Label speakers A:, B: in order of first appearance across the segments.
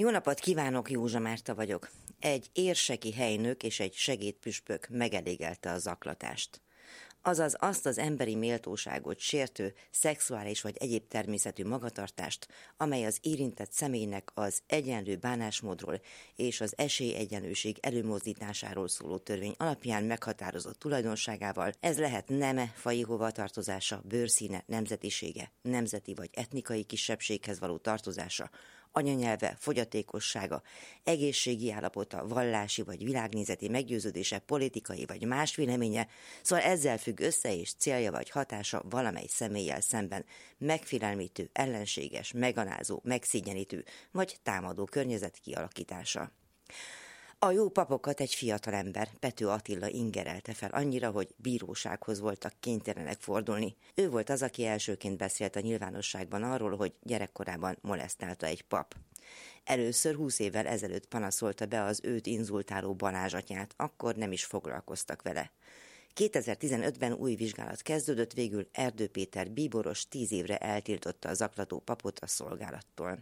A: Jó napot kívánok, Józsa Márta vagyok. Egy érseki helynök és egy segédpüspök megelégelte a zaklatást. Azaz azt az emberi méltóságot sértő, szexuális vagy egyéb természetű magatartást, amely az érintett személynek az egyenlő bánásmódról és az esélyegyenlőség előmozdításáról szóló törvény alapján meghatározott tulajdonságával, ez lehet neme, fai hovatartozása, bőrszíne, nemzetisége, nemzeti vagy etnikai kisebbséghez való tartozása, anyanyelve, fogyatékossága, egészségi állapota, vallási vagy világnézeti meggyőződése, politikai vagy más véleménye, szóval ezzel függ össze és célja vagy hatása valamely személlyel szemben megfélelmítő, ellenséges, meganázó, megszégyenítő vagy támadó környezet kialakítása. A jó papokat egy fiatalember, Pető Attila ingerelte fel annyira, hogy bírósághoz voltak kénytelenek fordulni. Ő volt az, aki elsőként beszélt a nyilvánosságban arról, hogy gyerekkorában molesztálta egy pap. Először húsz évvel ezelőtt panaszolta be az őt inzultáló Balázsatját, akkor nem is foglalkoztak vele. 2015-ben új vizsgálat kezdődött, végül Erdő Péter bíboros tíz évre eltiltotta a zaklató papot a szolgálattól.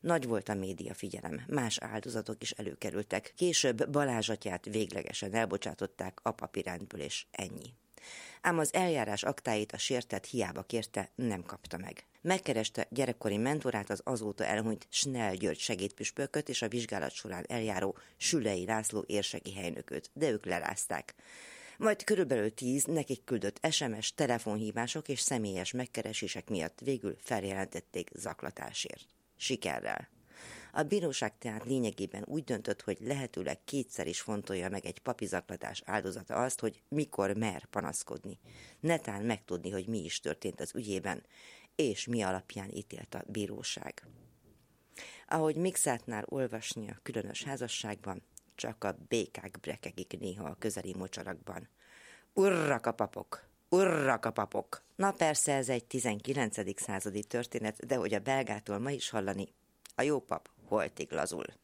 A: Nagy volt a média figyelem, más áldozatok is előkerültek. Később Balázs atyát véglegesen elbocsátották a papirányból, és ennyi. Ám az eljárás aktáit a sértett hiába kérte, nem kapta meg. Megkereste gyerekkori mentorát az azóta elhunyt Snell György segédpüspököt és a vizsgálat során eljáró Sülei László érseki helynököt, de ők lerázták. Majd körülbelül tíz nekik küldött SMS, telefonhívások és személyes megkeresések miatt végül feljelentették zaklatásért. Sikerrel. A bíróság tehát lényegében úgy döntött, hogy lehetőleg kétszer is fontolja meg egy papizaklatás áldozata azt, hogy mikor mer panaszkodni. Netán megtudni, hogy mi is történt az ügyében, és mi alapján ítélt a bíróság. Ahogy Mixátnál olvasni a különös házasságban, csak a békák brekegik néha a közeli mocsarakban. Urrak a papok! Urrak a papok! Na persze ez egy 19. századi történet, de hogy a belgától ma is hallani, a jó pap holtig lazul.